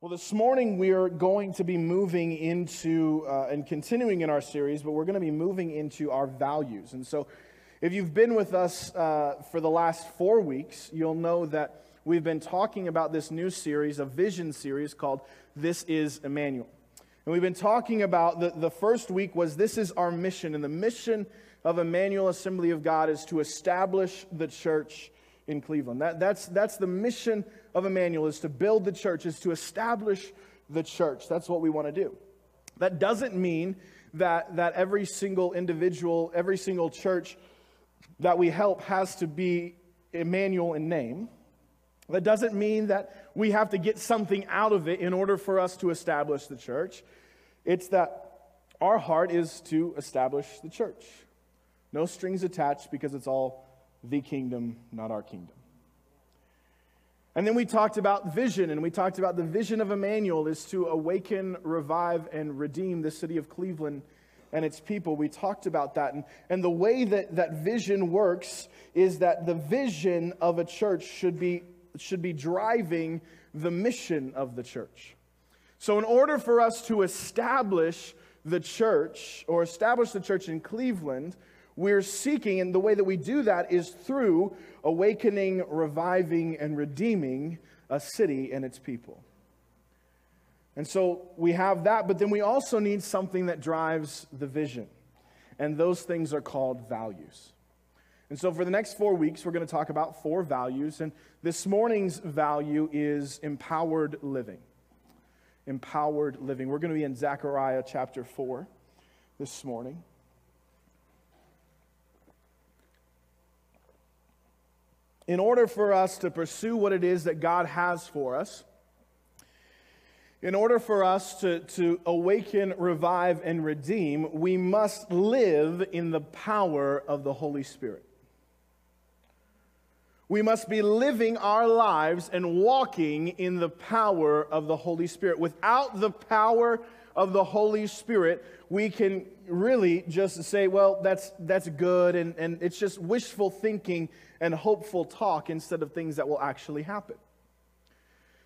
Well, this morning we are going to be moving into uh, and continuing in our series, but we're going to be moving into our values. And so, if you've been with us uh, for the last four weeks, you'll know that we've been talking about this new series, a vision series called This is Emmanuel. And we've been talking about the, the first week was This is our mission. And the mission of Emmanuel Assembly of God is to establish the church in Cleveland. That, that's, that's the mission of Emmanuel is to build the church, is to establish the church. That's what we want to do. That doesn't mean that, that every single individual, every single church that we help has to be Emmanuel in name. That doesn't mean that we have to get something out of it in order for us to establish the church. It's that our heart is to establish the church. No strings attached because it's all the kingdom, not our kingdom. And then we talked about vision, and we talked about the vision of Emmanuel is to awaken, revive, and redeem the city of Cleveland and its people. We talked about that. And, and the way that that vision works is that the vision of a church should be, should be driving the mission of the church. So, in order for us to establish the church or establish the church in Cleveland, we're seeking, and the way that we do that is through awakening, reviving, and redeeming a city and its people. And so we have that, but then we also need something that drives the vision. And those things are called values. And so for the next four weeks, we're going to talk about four values. And this morning's value is empowered living. Empowered living. We're going to be in Zechariah chapter 4 this morning. In order for us to pursue what it is that God has for us, in order for us to, to awaken, revive, and redeem, we must live in the power of the Holy Spirit. We must be living our lives and walking in the power of the Holy Spirit. Without the power of the Holy Spirit, we can really just say, well, that's, that's good, and, and it's just wishful thinking and hopeful talk instead of things that will actually happen.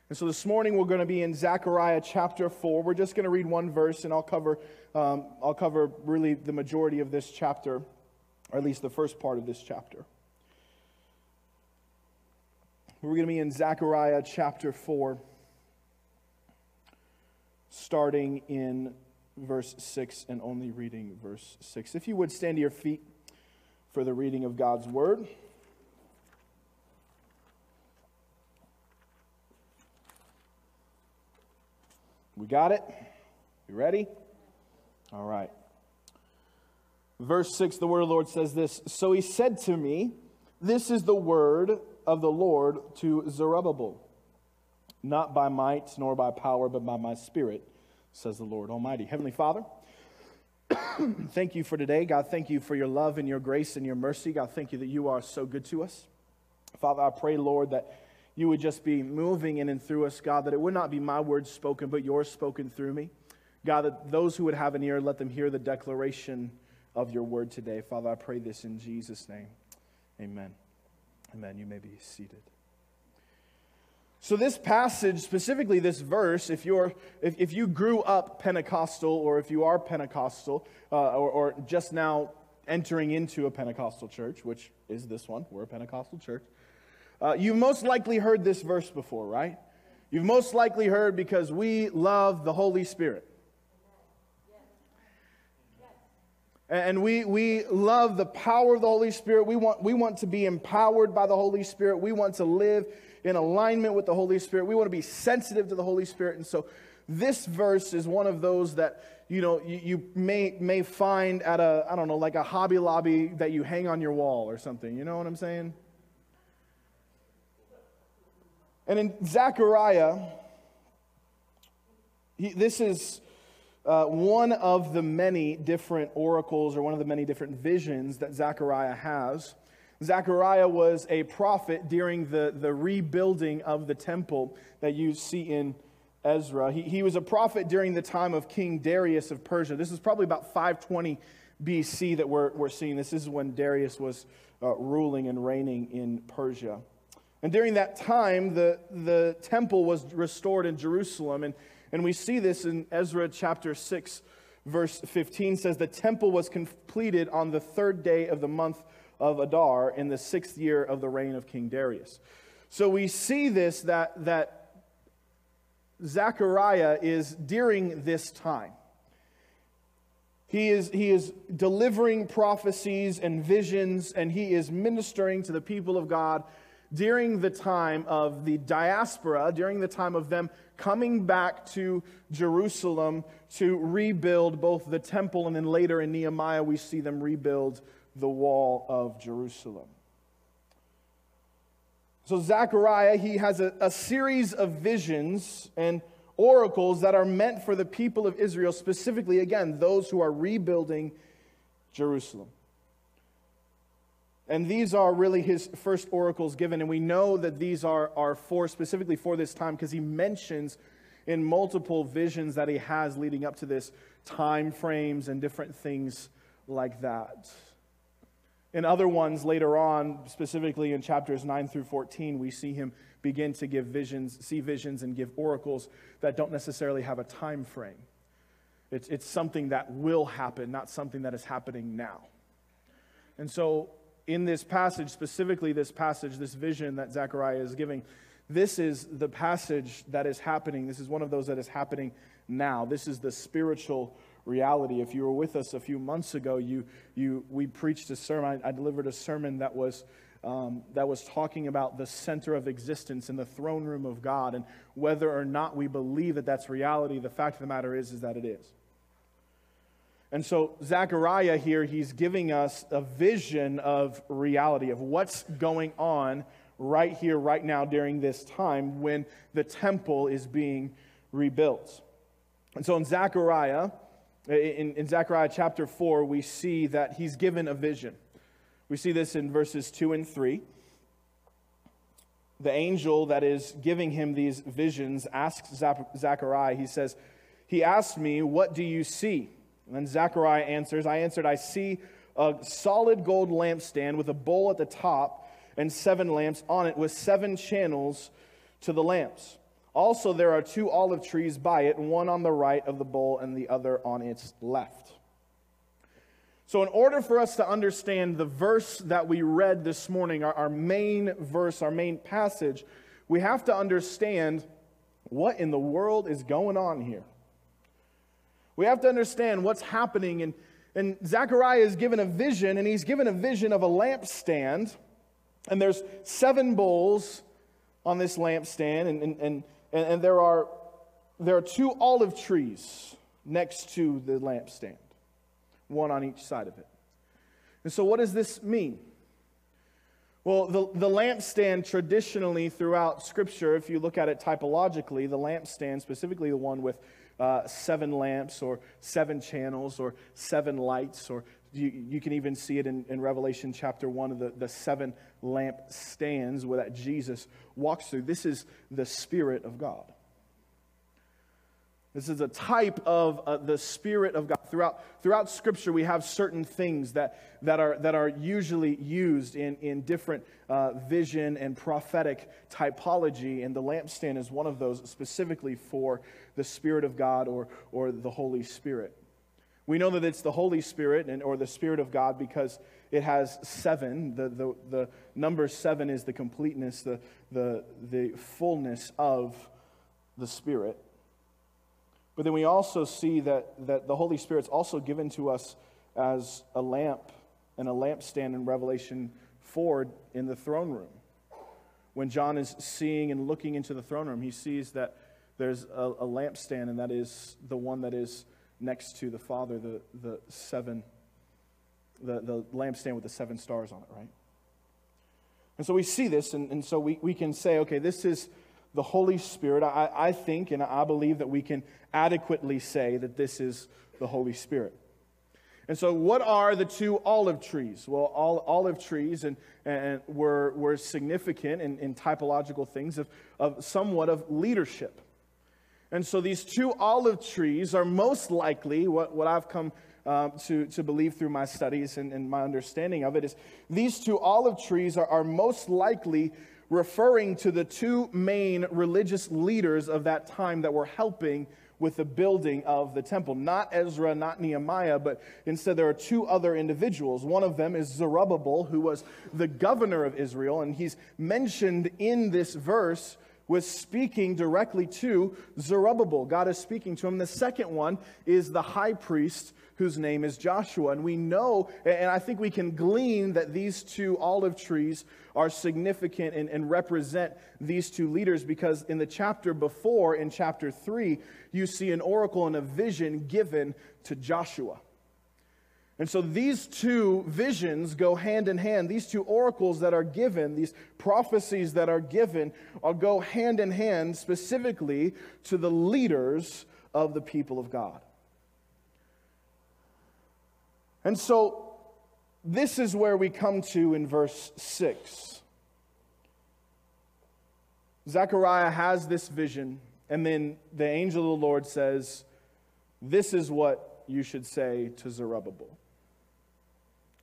And so this morning we're going to be in Zechariah chapter 4. We're just going to read one verse, and I'll cover, um, I'll cover really the majority of this chapter, or at least the first part of this chapter. We're going to be in Zechariah chapter 4, starting in verse 6 and only reading verse 6. If you would stand to your feet for the reading of God's word. We got it? You ready? All right. Verse 6, the word of the Lord says this So he said to me, This is the word of the Lord to Zerubbabel, not by might nor by power, but by my spirit, says the Lord Almighty. Heavenly Father, thank you for today. God, thank you for your love and your grace and your mercy. God, thank you that you are so good to us. Father, I pray, Lord, that you would just be moving in and through us, God, that it would not be my words spoken, but yours spoken through me. God, that those who would have an ear, let them hear the declaration of your word today. Father, I pray this in Jesus' name. Amen. Amen. You may be seated. So, this passage, specifically this verse, if, you're, if, if you grew up Pentecostal or if you are Pentecostal uh, or, or just now entering into a Pentecostal church, which is this one, we're a Pentecostal church, uh, you most likely heard this verse before, right? You've most likely heard because we love the Holy Spirit. And we, we love the power of the Holy Spirit. We want, we want to be empowered by the Holy Spirit. We want to live in alignment with the Holy Spirit. We want to be sensitive to the Holy Spirit. And so this verse is one of those that, you know, you, you may, may find at a, I don't know, like a Hobby Lobby that you hang on your wall or something. You know what I'm saying? And in Zechariah, this is uh, one of the many different oracles or one of the many different visions that Zechariah has. Zechariah was a prophet during the, the rebuilding of the temple that you see in Ezra. He, he was a prophet during the time of King Darius of Persia. This is probably about 520 BC that we're, we're seeing. This is when Darius was uh, ruling and reigning in Persia. And during that time, the, the temple was restored in Jerusalem. And, and we see this in Ezra chapter 6, verse 15 says, The temple was completed on the third day of the month of Adar in the sixth year of the reign of King Darius. So we see this that, that Zechariah is during this time. He is, he is delivering prophecies and visions, and he is ministering to the people of God during the time of the diaspora, during the time of them coming back to Jerusalem to rebuild both the temple, and then later in Nehemiah, we see them rebuild the wall of Jerusalem. So, Zechariah, he has a, a series of visions and oracles that are meant for the people of Israel, specifically, again, those who are rebuilding Jerusalem. And these are really his first oracles given. And we know that these are, are for specifically for this time because he mentions in multiple visions that he has leading up to this time frames and different things like that. In other ones later on, specifically in chapters 9 through 14, we see him begin to give visions, see visions, and give oracles that don't necessarily have a time frame. It's, it's something that will happen, not something that is happening now. And so, in this passage, specifically this passage, this vision that Zechariah is giving, this is the passage that is happening. This is one of those that is happening now. This is the spiritual reality. If you were with us a few months ago, you, you, we preached a sermon. I, I delivered a sermon that was um, that was talking about the center of existence in the throne room of God and whether or not we believe that that's reality. The fact of the matter is, is that it is. And so, Zechariah here, he's giving us a vision of reality, of what's going on right here, right now, during this time when the temple is being rebuilt. And so, in Zechariah, Uh, in, in Zechariah chapter 4, we see that he's given a vision. We see this in verses 2 and 3. The angel that is giving him these visions asks Zechariah, he says, He asked me, What do you see? And then Zechariah answers, I answered, I see a solid gold lampstand with a bowl at the top and seven lamps on it with seven channels to the lamps. Also, there are two olive trees by it, one on the right of the bowl and the other on its left. So, in order for us to understand the verse that we read this morning, our, our, main verse, our main passage, we have to understand what in the world is going on here. We have to understand what's happening. And, and Zechariah is given a vision, and he's given a vision of a lampstand. And there's seven bowls on this lampstand, and, and, and, and there, are, there are two olive trees next to the lampstand one on each side of it. And so, what does this mean? Well, the, the lampstand traditionally throughout Scripture, if you look at it typologically, the lampstand, specifically the one with uh, seven lamps or seven channels or seven lights, or you, you can even see it in, in Revelation chapter 1 of the, the seven lamp stands where that Jesus walks through. This is the Spirit of God. This is a type of uh, the Spirit of God. Throughout, throughout Scripture, we have certain things that, that, are, that are usually used in, in different uh, vision and prophetic typology, and the lampstand is one of those specifically for the Spirit of God or, or the Holy Spirit. We know that it's the Holy Spirit and, or the Spirit of God because it has seven. The, the, the number seven is the completeness, the, the, the fullness of the Spirit. But then we also see that, that the Holy Spirit's also given to us as a lamp and a lampstand in Revelation 4 in the throne room. When John is seeing and looking into the throne room, he sees that there's a, a lampstand, and that is the one that is next to the Father, the, the seven, the, the lampstand with the seven stars on it, right? And so we see this, and, and so we, we can say, okay, this is the Holy Spirit. I, I think and I believe that we can adequately say that this is the Holy Spirit. And so, what are the two olive trees? Well, all olive trees and, and were, were significant in, in typological things of, of somewhat of leadership. And so, these two olive trees are most likely, what, what I've come um, to, to believe through my studies and, and my understanding of it, is these two olive trees are, are most likely referring to the two main religious leaders of that time that were helping with the building of the temple. Not Ezra, not Nehemiah, but instead there are two other individuals. One of them is Zerubbabel, who was the governor of Israel, and he's mentioned in this verse was speaking directly to Zerubbabel. God is speaking to him. The second one is the high priest whose name is Joshua. And we know, and I think we can glean that these two olive trees are significant and, and, represent these two leaders because in the chapter before, in chapter 3, you see an oracle and a vision given to Joshua. And so these two visions go hand in hand. These two oracles that are given, these prophecies that are given, are go hand in hand specifically to the leaders of the people of God. And so this is where we come to in verse 6. Zechariah has this vision, and then the angel of the Lord says, This is what you should say to Zerubbabel.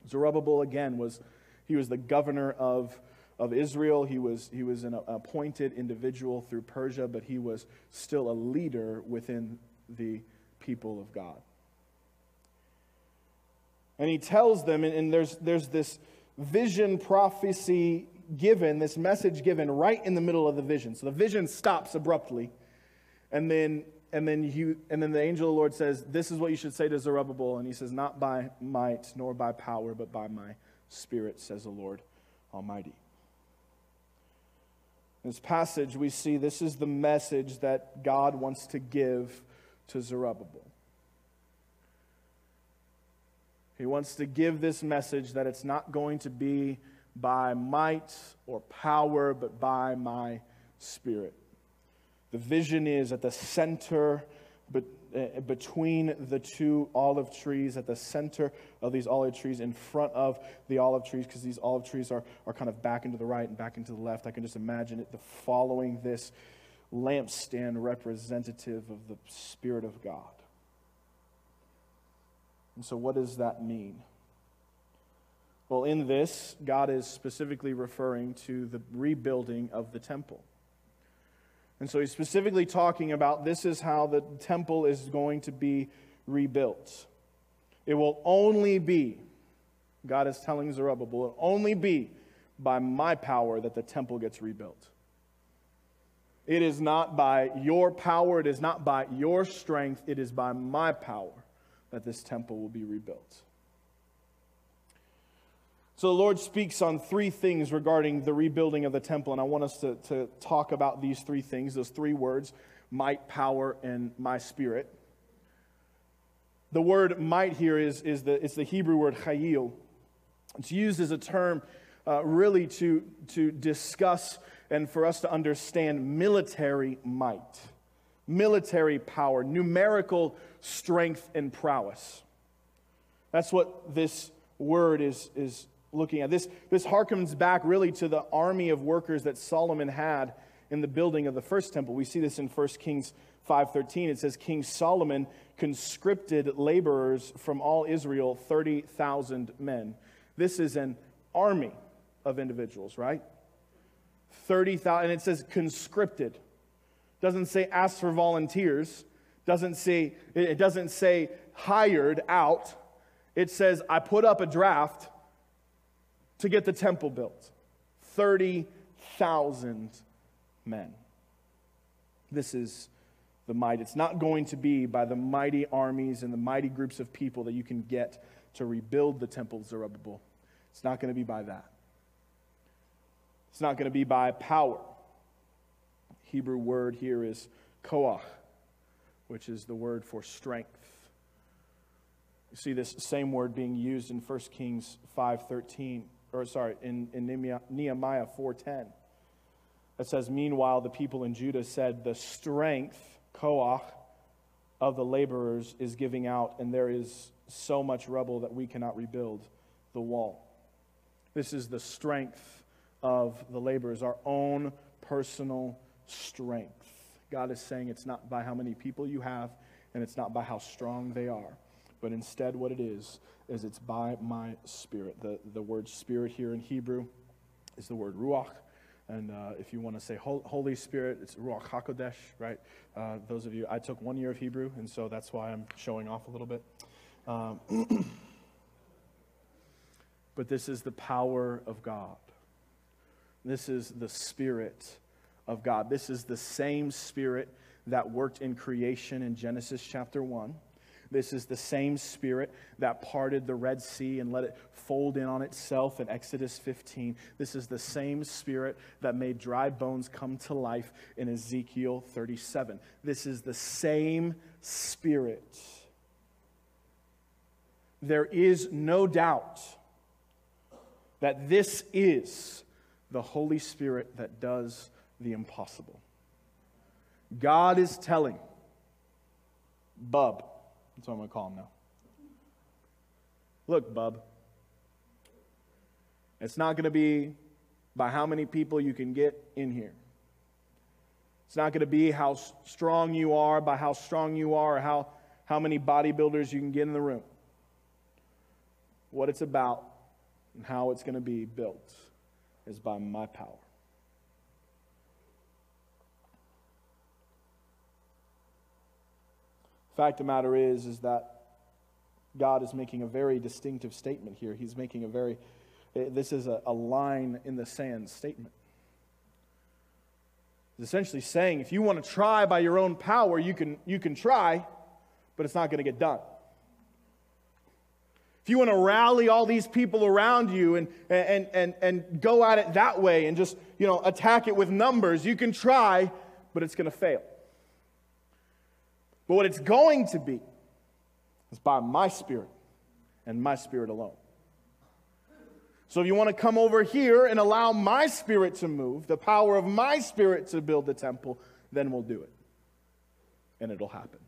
Zerubbabel, again, was he was the governor of, of Israel. He was, he was an appointed individual through Persia, but he was still a leader within the people of God. And he tells them, and, and there's, there's this vision prophecy given, this message given right in the middle of the vision. So the vision stops abruptly. And then, and then, he, and then the angel of the Lord says, This is what you should say to Zerubbabel. And he says, Not by might nor by power, but by my spirit, says the Lord Almighty. In this passage, we see this is the message that God wants to give to Zerubbabel. He wants to give this message that it's not going to be by might or power, but by my spirit. The vision is at the center, but uh, between the two olive trees, at the center of these olive trees, in front of the olive trees, because these olive trees are, are kind of back into the right and back into the left. I can just imagine it the following this lampstand representative of the Spirit of God. And so, what does that mean? Well, in this, God is specifically referring to the rebuilding of the temple. And so he's specifically talking about this is how the temple is going to be rebuilt. It will only be, God is telling Zerubbabel, it only be by my power that the temple gets rebuilt. It is not by your power, it is not by your strength, it is by my power that this temple will be rebuilt. So the Lord speaks on three things regarding the rebuilding of the temple, and I want us to, to talk about these three things, those three words might, power, and my spirit. The word might here is, is the, it's the Hebrew word chayil. It's used as a term uh, really to, to discuss and for us to understand military might, military power, numerical strength and prowess. That's what this word is, is looking at. This, this harkens back really to the army of workers that Solomon had in the building of the first temple. We see this in 1 Kings 5:13. It says King Solomon conscripted laborers from all Israel, 30,000 men. This is an army of individuals, right? 30,000 and it says conscripted. Doesn't say ask for volunteers. Doesn't say it doesn't say hired out. It says I put up a draft to get the temple built 30,000 men. This is the might. It's not going to be by the mighty armies and the mighty groups of people that you can get to rebuild the temple of Zerubbabel. It's not going to be by that. It's not going to be by power. Hebrew word here is koach, which is the word for strength. You see this same word being used in 1 Kings 5:13 or sorry, in, in Nehemiah 4.10. It says, Meanwhile, the people in Judah said, The strength, koach, of the laborers is giving out, and there is so much rubble that we cannot rebuild the wall. This is the strength of the laborers, our own personal strength. God is saying it's not by how many people you have, and it's not by how strong they are, but instead what it is is it's by my spirit. The, the word spirit here in Hebrew is the word ruach. And uh, if you want to say Holy Spirit, it's Ruach HaKodesh, right? Uh, those of you, I took one year of Hebrew, and so that's why I'm showing off a little bit. Um, but this is the power of God. This is the Spirit of God. This is the same Spirit that worked in creation in Genesis chapter 1. This is the same Spirit that parted the Red Sea and let it fold in on itself in Exodus 15. This is the same Spirit that made dry bones come to life in Ezekiel 37. This is the same Spirit. There is no doubt that this is the Holy Spirit that does the impossible. God is telling Bub, that's what I'm going to call him now. Look, Bub, it's not going to be by how many people you can get in here. It's not going to be how strong you are, by how strong you are, or how, how many bodybuilders you can get in the room. What it's about and how it's going to be built is by my power. Fact of the matter is, is that God is making a very distinctive statement here. He's making a very, this is a, a line in the sand statement. He's essentially saying if you want to try by your own power, you can, you can try, but it's not going to get done. If you want to rally all these people around you and, and, and, and go at it that way and just, you know, attack it with numbers, you can try, but it's going to fail. But what it's going to be is by my spirit and my spirit alone. So if you want to come over here and allow my spirit to move, the power of my spirit to build the temple, then we'll do it. And it'll happen.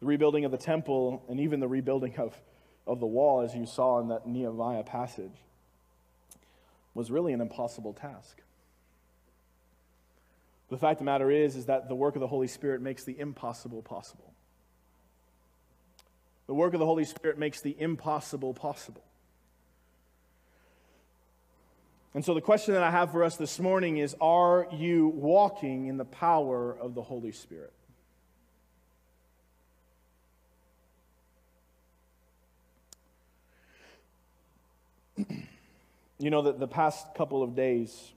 The rebuilding of the temple and even the rebuilding of, of the wall, as you saw in that Nehemiah passage, was really an impossible task. The fact of the matter is, is that the work of the Holy Spirit makes the impossible possible. The work of the Holy Spirit makes the impossible possible. And so, the question that I have for us this morning is Are you walking in the power of the Holy Spirit? you know, that the past couple of days,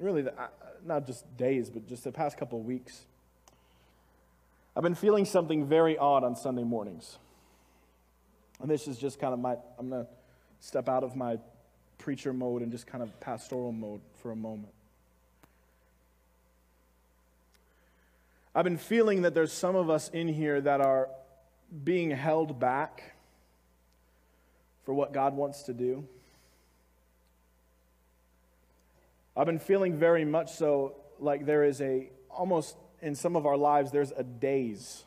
really, the, uh, not just days, but just the past couple of weeks, I've been feeling something very odd on Sunday mornings. And this is just kind of my, I'm going to step out of my preacher mode and just kind of pastoral mode for a moment. I've been feeling that there's some of us in here that are being held back for what God wants to do. I've been feeling very much so like there is a, almost in some of our lives, there's a daze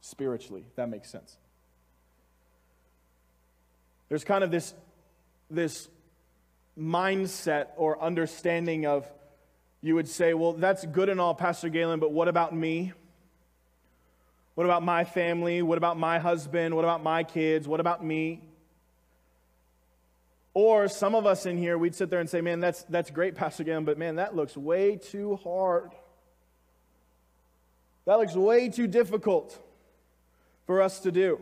spiritually, that makes sense. There's kind of this, this mindset or understanding of, you would say, well, that's good and all, Pastor Galen, but what about me? What about my family? What about my husband? What about my kids? What about me? Or some of us in here, we'd sit there and say, man, that's, that's great, Pastor Galen, but man, that looks way too hard. That looks way too difficult for us to do.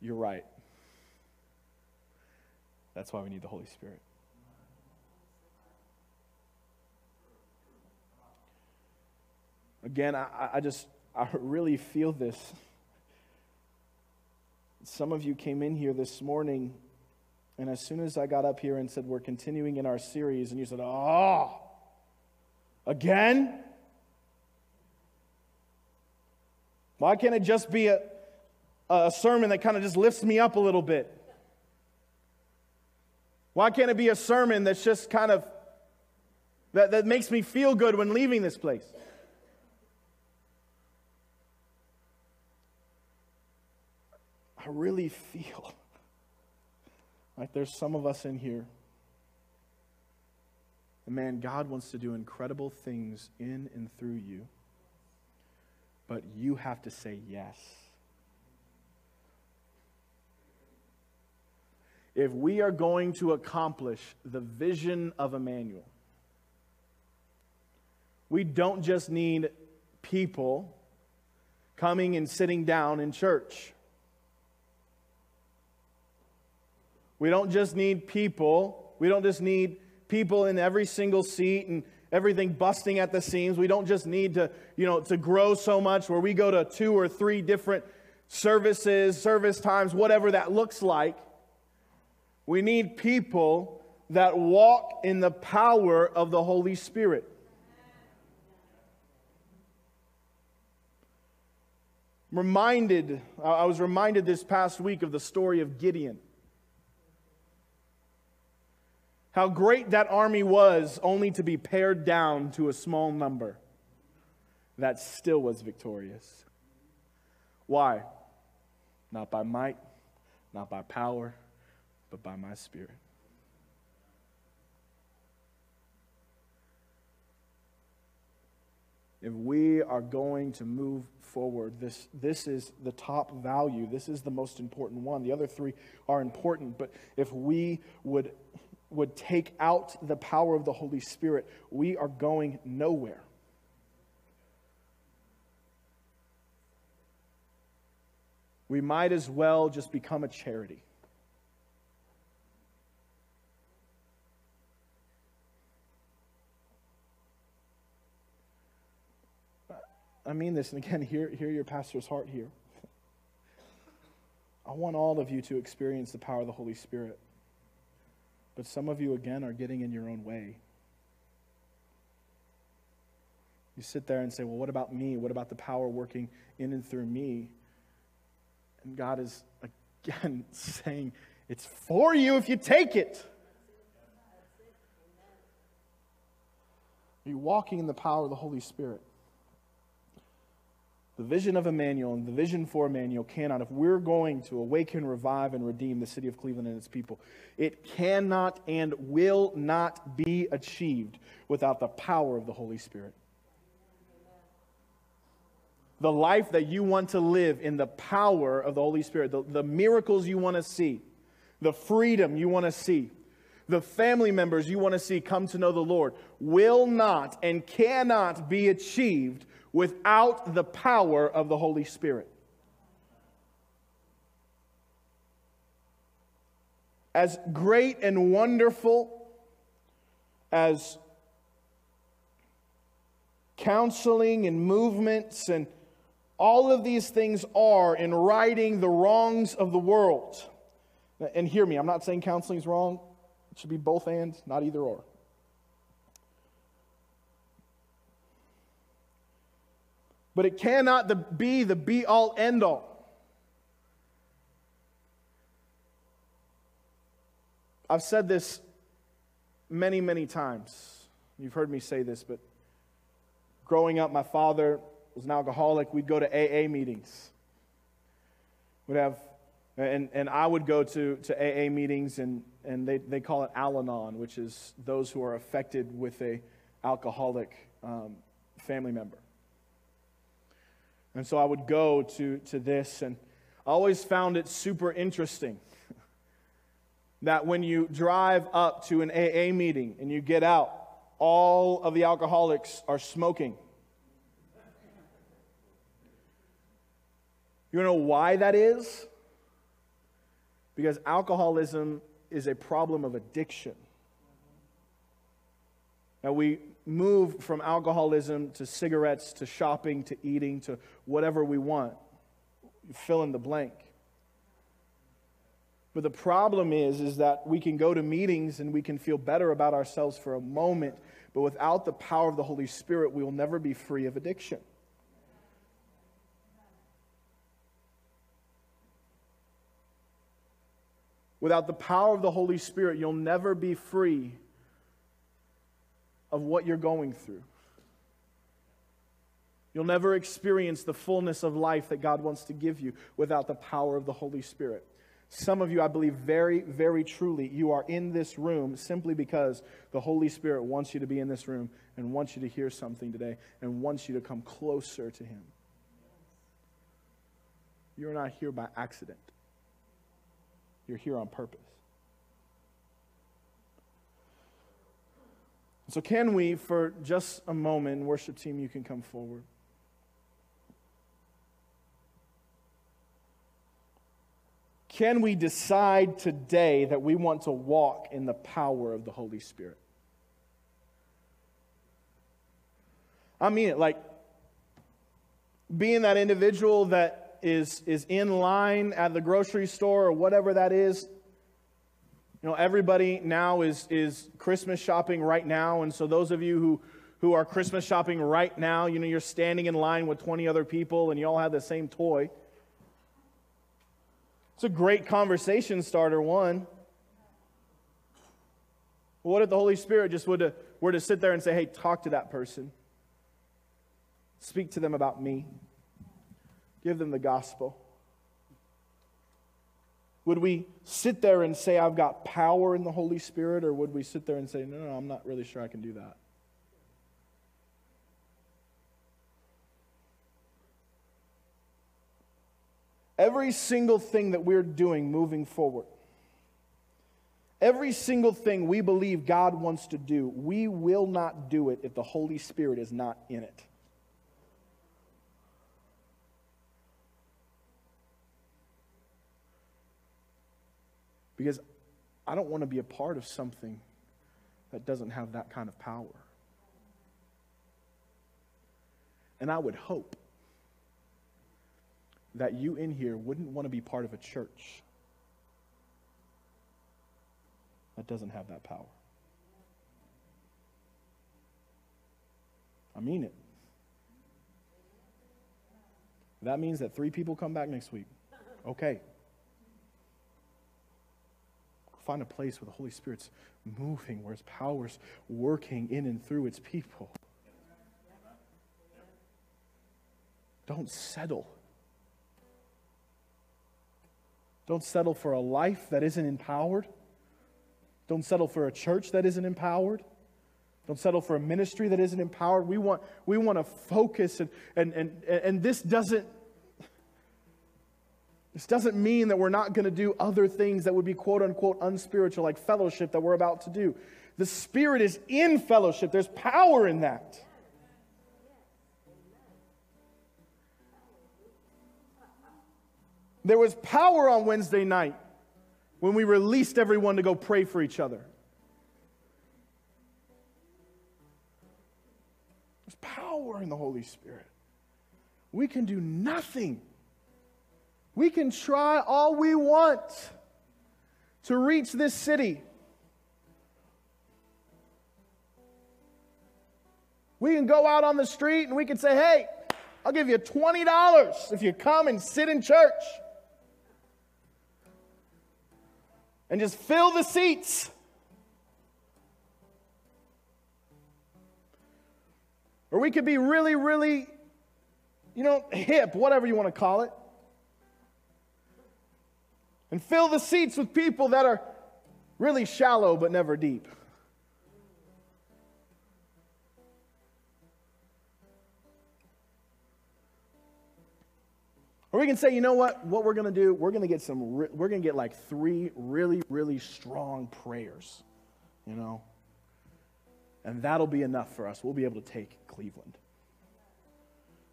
You're right. That's why we need the Holy Spirit. Again, I, I just, I really feel this some of you came in here this morning, and as soon as I got up here and said, We're continuing in our series, and you said, Oh, again? Why can't it just be a, a sermon that kind of just lifts me up a little bit? Why can't it be a sermon that's just kind of that, that makes me feel good when leaving this place? I really feel like there's some of us in here. And man, God wants to do incredible things in and through you. But you have to say yes. if we are going to accomplish the vision of Emmanuel, we don't just need people coming and sitting down in church. We don't just need people. We don't just need people in every single seat and everything busting at the seams. We don't just need to, you know, to grow so much where we go to two or three different services, service times, whatever that looks like. We need people that walk in the power of the Holy Spirit. reminded, I was reminded this past week of the story of Gideon. How great that army was, only to be pared down to a small number that still was victorious. Why? Not by might, not by power, but by my spirit. If we are going to move forward, this, this is the top value. This is the most important one. The other three are important, but if we would, would take out the power of the Holy Spirit, we are going nowhere. We might as well just become a charity. I mean this, and again, hear, hear your pastor's heart here. I want all of you to experience the power of the Holy Spirit. But some of you, again, are getting in your own way. You sit there and say, Well, what about me? What about the power working in and through me? And God is, again, saying, It's for you if you take it. Are you walking in the power of the Holy Spirit? The vision of Emmanuel and the vision for Emmanuel cannot, if we're going to awaken, revive, and redeem the city of Cleveland and its people, it cannot and will not be achieved without the power of the Holy Spirit. The life that you want to live in the power of the Holy Spirit, the, the miracles you want to see, the freedom you want to see, the family members you want to see come to know the Lord, will not and cannot be achieved without the power of the Holy Spirit. As great and wonderful as counseling and movements and all of these things are in righting the wrongs of the world. And hear me, I'm not saying counseling is wrong. It should be both and, not either or. But it cannot be the be all end all. I've said this many, many times. You've heard me say this, but growing up, my father was an alcoholic. We'd go to AA meetings. We'd have, and, and I would go to, to AA meetings, and, and they, they call it Al Anon, which is those who are affected with a alcoholic um, family member. And so I would go to, to this, and I always found it super interesting that when you drive up to an AA meeting and you get out, all of the alcoholics are smoking. You know why that is? Because alcoholism is a problem of addiction. We move from alcoholism to cigarettes to shopping to eating to whatever we want. Fill in the blank. But the problem is, is that we can go to meetings and we can feel better about ourselves for a moment, but without the power of the Holy Spirit, we will never be free of addiction. Without the power of the Holy Spirit, you'll never be free of what you're going through. You'll never experience the fullness of life that God wants to give you without the power of the Holy Spirit. Some of you, I believe, very, very truly, you are in this room simply because the Holy Spirit wants you to be in this room and wants you to hear something today and wants you to come closer to Him. You're not here by accident, you're here on purpose. So, can we, for just a moment, worship team, you can come forward. Can we decide today that we want to walk in the power of the Holy Spirit? I mean it, like being that individual that is, is in line at the grocery store or whatever that is, you know, everybody now is, is Christmas shopping right now. And so, those of you who, who are Christmas shopping right now, you know, you're standing in line with 20 other people and you all have the same toy. It's a great conversation starter, one. What if the Holy Spirit just would to, were to sit there and say, hey, talk to that person? Speak to them about me. Give them the gospel. Would we sit there and say, I've got power in the Holy Spirit, or would we sit there and say, no, no, I'm not really sure I can do that? Every single thing that we're doing moving forward, every single thing we believe God wants to do, we will not do it if the Holy Spirit is not in it. Because I don't want to be a part of something that doesn't have that kind of power. And I would hope that you in here wouldn't want to be part of a church that doesn't have that power. I mean it. That means that three people come back next week. Okay. Find a place where the Holy Spirit's moving, where His power's working in and through its people. Don't settle. Don't settle for a life that isn't empowered. Don't settle for a church that isn't empowered. Don't settle for a ministry that isn't empowered. We want, we want to focus, and, and, and, and this doesn't this doesn't mean that we're not going to do other things that would be quote unquote unspiritual, like fellowship that we're about to do. The Spirit is in fellowship, there's power in that. There was power on Wednesday night when we released everyone to go pray for each other. There's power in the Holy Spirit. We can do nothing we can try all we want to reach this city. We can go out on the street and we can say, hey, I'll give you $20 if you come and sit in church. And just fill the seats. Or we could be really, really, you know, hip, whatever you want to call it and fill the seats with people that are really shallow but never deep. Or we can say, you know what? What we're going to do, we're going to get some, we're going to get like three really, really strong prayers, you know? And that'll be enough for us. We'll be able to take Cleveland.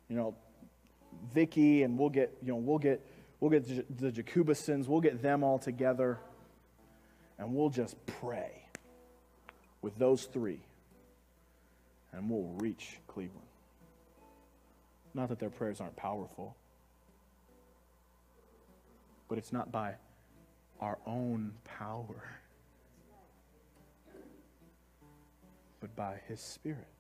You know, Vicky, and we'll get, you know, we'll get We'll get the Jacobusons, we'll get them all together, and we'll just pray with those three, and we'll reach Cleveland. Not that their prayers aren't powerful, but it's not by our own power, but by His Spirit.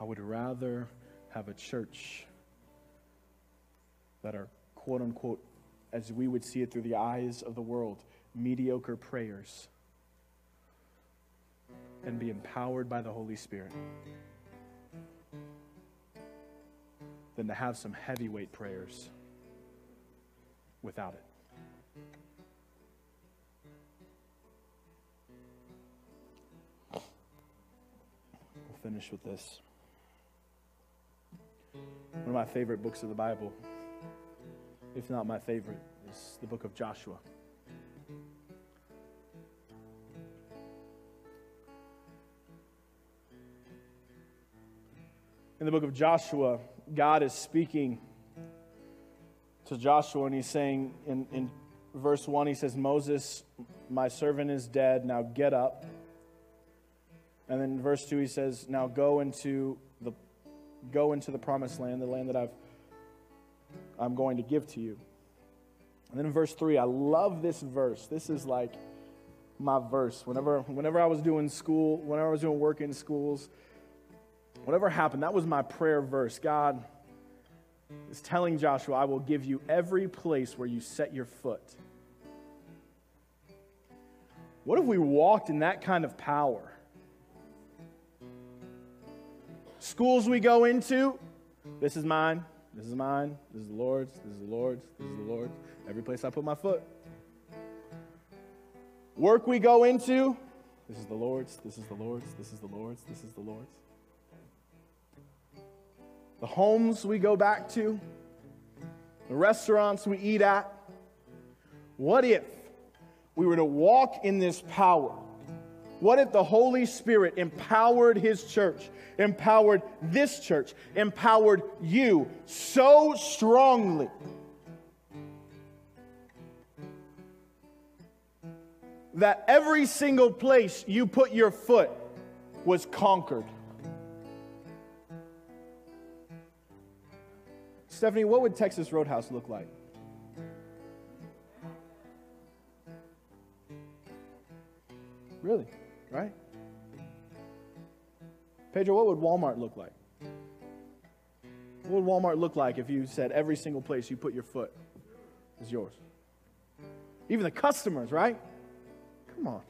I would rather have a church that are quote unquote, as we would see it through the eyes of the world, mediocre prayers and be empowered by the Holy Spirit than to have some heavyweight prayers without it. We'll finish with this. One of my favorite books of the Bible, if not my favorite, is the book of Joshua. In the book of Joshua, God is speaking to Joshua, and he's saying in, in verse 1, he says, Moses, my servant is dead, now get up. And then verse 2, he says, Now go into go into the promised land, the land that I've I'm going to give to you. And then in verse 3, I love this verse. This is like my verse. Whenever, whenever I was doing school, whenever I was doing work in schools, whatever happened, that was my prayer verse. God is telling Joshua, I will give you every place where you set your foot. What if we walked in that kind of power? Schools we go into, this is mine, this is mine, this is the Lord's, this is the Lord's, this is the Lord's. Every place I put my foot. Work we go into, this is the Lord's, this is the Lord's, this is the Lord's, this is the Lord's the homes we go back to, the restaurants we eat at. What if we were to walk in this power? What if the Holy Spirit empowered His church, empowered this church, empowered you so strongly? That every single place you put your foot was conquered. Stephanie, what would Texas Roadhouse look like? Really? Right? Pedro, what would Walmart look like? What would Walmart look like if you said every single place you put your foot is yours? Even the customers, right? Come on.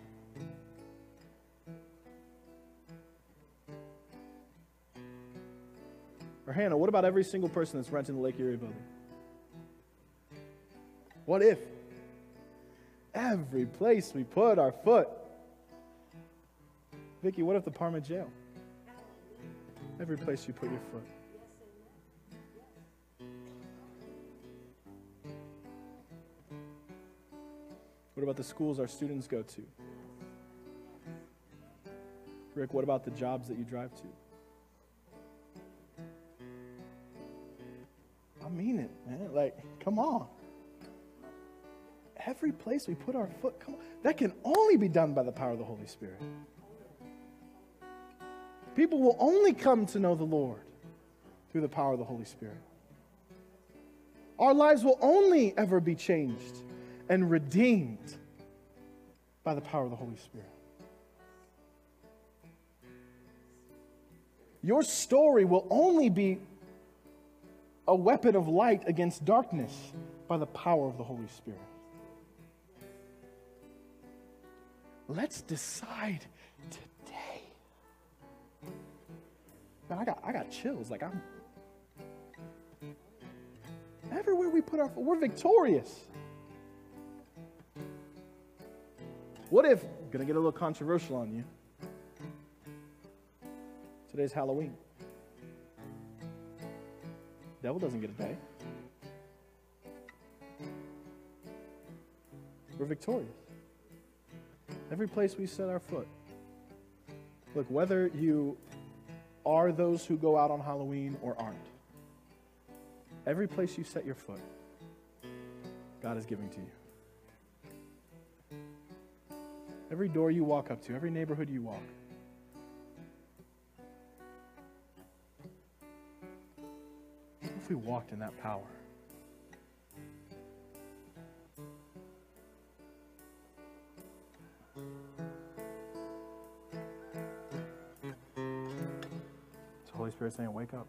Or Hannah, what about every single person that's renting the Lake Erie building? What if every place we put our foot? Vicky, what if the Parma jail? Every place you put your foot. What about the schools our students go to? Rick, what about the jobs that you drive to? I mean it, man. Like, come on. Every place we put our foot, come on. That can only be done by the power of the Holy Spirit. People will only come to know the Lord through the power of the Holy Spirit. Our lives will only ever be changed and redeemed by the power of the Holy Spirit. Your story will only be a weapon of light against darkness by the power of the Holy Spirit. Let's decide. Man, I got, I got chills. Like I'm everywhere we put our foot, we're victorious. What if, gonna get a little controversial on you. Today's Halloween. Devil doesn't get a day. We're victorious. Every place we set our foot. Look, whether you are those who go out on Halloween or aren't, every place you set your foot, God is giving to you. Every door you walk up to, every neighborhood you walk, if we walked in that power? Spirit saying, Wake up.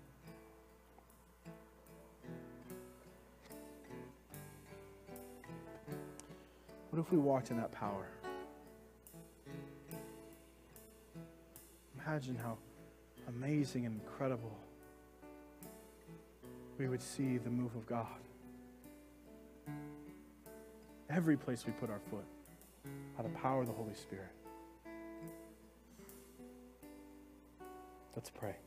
What if we walked in that power? Imagine how amazing and incredible we would see the move of God. Every place we put our foot, by the power of the Holy Spirit. Let's pray.